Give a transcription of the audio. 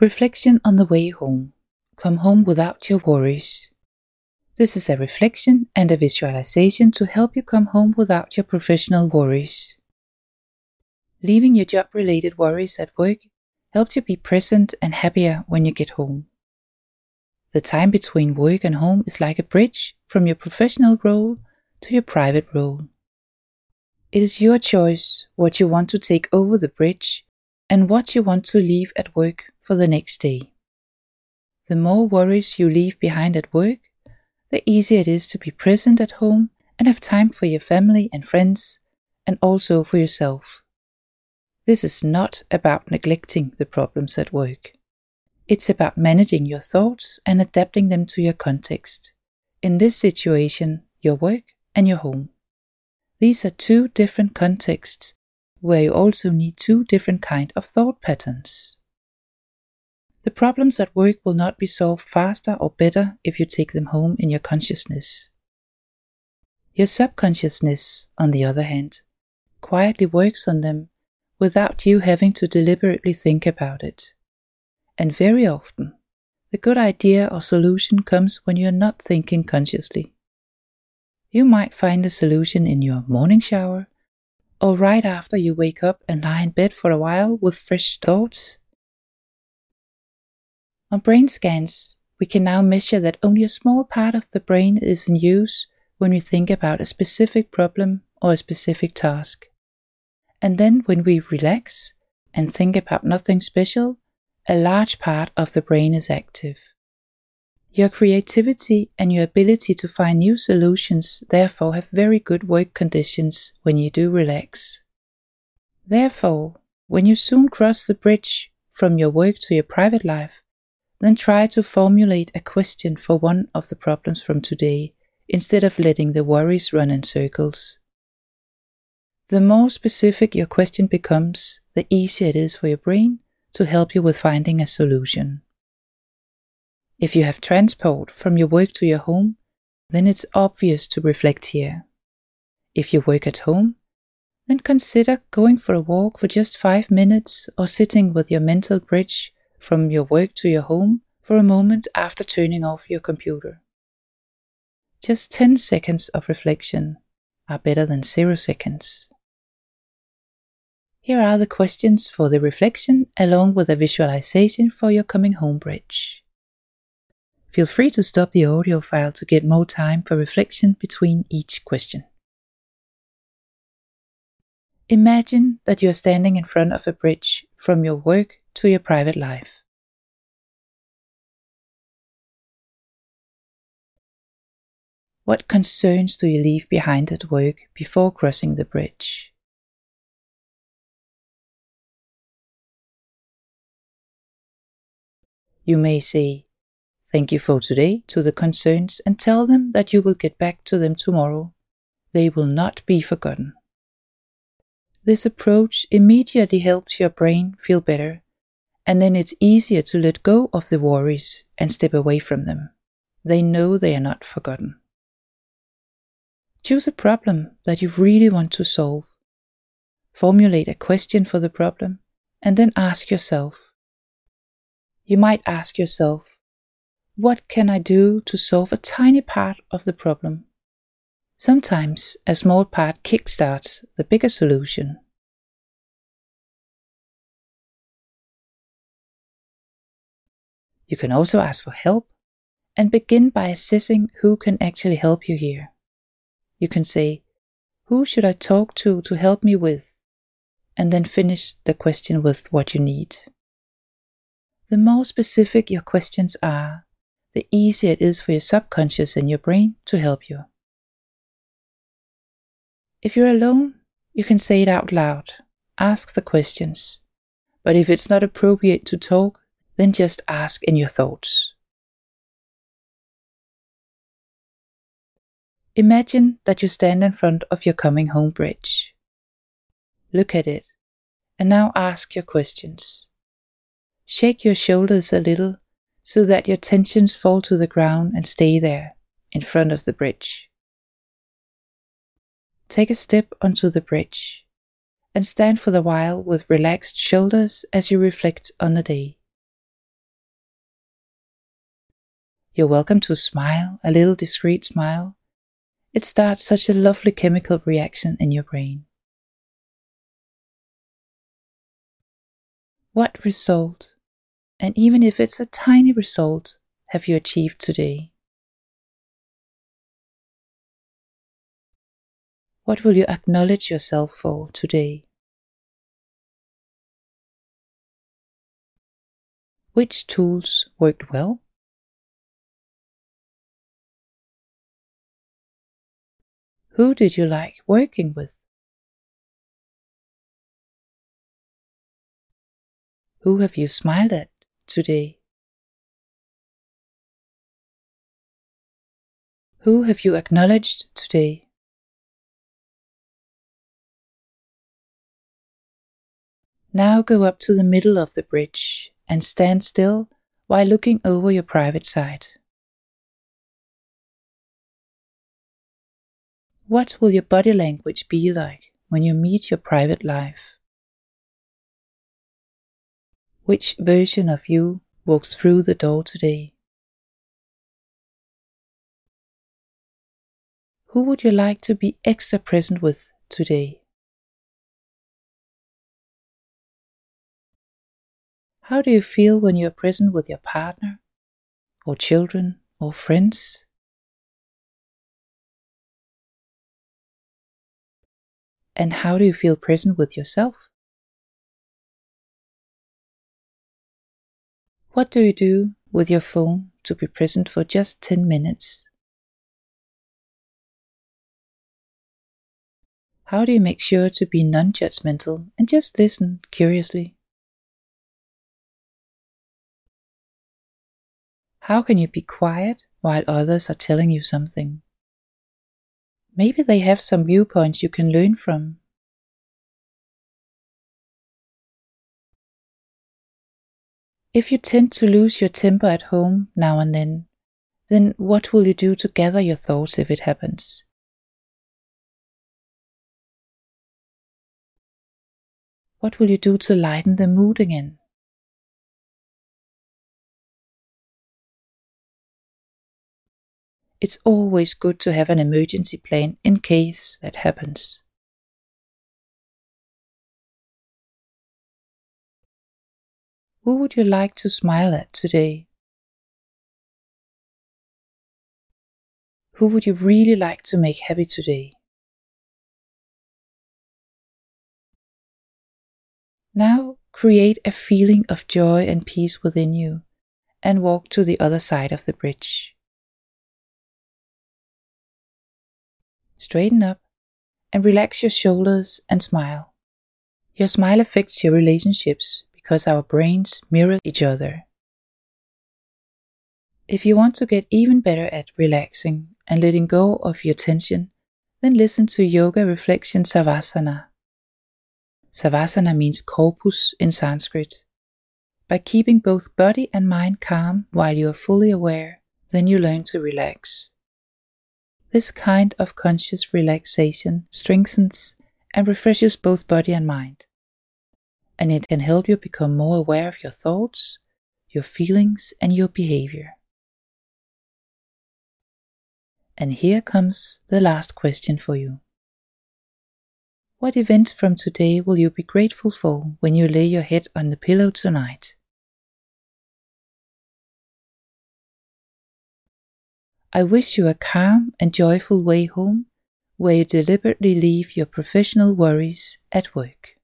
Reflection on the way home. Come home without your worries. This is a reflection and a visualization to help you come home without your professional worries. Leaving your job related worries at work helps you be present and happier when you get home. The time between work and home is like a bridge from your professional role to your private role. It is your choice what you want to take over the bridge and what you want to leave at work for the next day. The more worries you leave behind at work, the easier it is to be present at home and have time for your family and friends, and also for yourself. This is not about neglecting the problems at work. It's about managing your thoughts and adapting them to your context. In this situation, your work and your home. These are two different contexts where you also need two different kind of thought patterns. The problems at work will not be solved faster or better if you take them home in your consciousness. Your subconsciousness, on the other hand, quietly works on them without you having to deliberately think about it. And very often, the good idea or solution comes when you are not thinking consciously. You might find the solution in your morning shower, or right after you wake up and lie in bed for a while with fresh thoughts? On brain scans, we can now measure that only a small part of the brain is in use when we think about a specific problem or a specific task. And then when we relax and think about nothing special, a large part of the brain is active. Your creativity and your ability to find new solutions therefore have very good work conditions when you do relax. Therefore, when you soon cross the bridge from your work to your private life, then try to formulate a question for one of the problems from today instead of letting the worries run in circles. The more specific your question becomes, the easier it is for your brain to help you with finding a solution. If you have transport from your work to your home, then it's obvious to reflect here. If you work at home, then consider going for a walk for just five minutes or sitting with your mental bridge from your work to your home for a moment after turning off your computer. Just 10 seconds of reflection are better than zero seconds. Here are the questions for the reflection along with a visualization for your coming home bridge. Feel free to stop the audio file to get more time for reflection between each question. Imagine that you are standing in front of a bridge from your work to your private life. What concerns do you leave behind at work before crossing the bridge? You may say, Thank you for today to the concerns and tell them that you will get back to them tomorrow. They will not be forgotten. This approach immediately helps your brain feel better, and then it's easier to let go of the worries and step away from them. They know they are not forgotten. Choose a problem that you really want to solve. Formulate a question for the problem and then ask yourself. You might ask yourself, what can I do to solve a tiny part of the problem? Sometimes a small part kickstarts the bigger solution. You can also ask for help and begin by assessing who can actually help you here. You can say, Who should I talk to to help me with? And then finish the question with what you need. The more specific your questions are, the easier it is for your subconscious and your brain to help you. If you're alone, you can say it out loud, ask the questions. But if it's not appropriate to talk, then just ask in your thoughts. Imagine that you stand in front of your coming home bridge. Look at it, and now ask your questions. Shake your shoulders a little so that your tensions fall to the ground and stay there, in front of the bridge. Take a step onto the bridge and stand for the while with relaxed shoulders as you reflect on the day. You're welcome to smile, a little discreet smile. It starts such a lovely chemical reaction in your brain. What result, and even if it's a tiny result, have you achieved today? What will you acknowledge yourself for today? Which tools worked well? Who did you like working with? Who have you smiled at today? Who have you acknowledged today? Now go up to the middle of the bridge and stand still while looking over your private side. What will your body language be like when you meet your private life? Which version of you walks through the door today? Who would you like to be extra present with today? How do you feel when you are present with your partner, or children, or friends? And how do you feel present with yourself? What do you do with your phone to be present for just 10 minutes? How do you make sure to be non judgmental and just listen curiously? How can you be quiet while others are telling you something? Maybe they have some viewpoints you can learn from. If you tend to lose your temper at home now and then, then what will you do to gather your thoughts if it happens? What will you do to lighten the mood again? It's always good to have an emergency plan in case that happens. Who would you like to smile at today? Who would you really like to make happy today? Now create a feeling of joy and peace within you and walk to the other side of the bridge. Straighten up and relax your shoulders and smile. Your smile affects your relationships because our brains mirror each other. If you want to get even better at relaxing and letting go of your tension, then listen to Yoga Reflection Savasana. Savasana means corpus in Sanskrit. By keeping both body and mind calm while you are fully aware, then you learn to relax. This kind of conscious relaxation strengthens and refreshes both body and mind. And it can help you become more aware of your thoughts, your feelings, and your behavior. And here comes the last question for you. What events from today will you be grateful for when you lay your head on the pillow tonight? I wish you a calm and joyful way home where you deliberately leave your professional worries at work.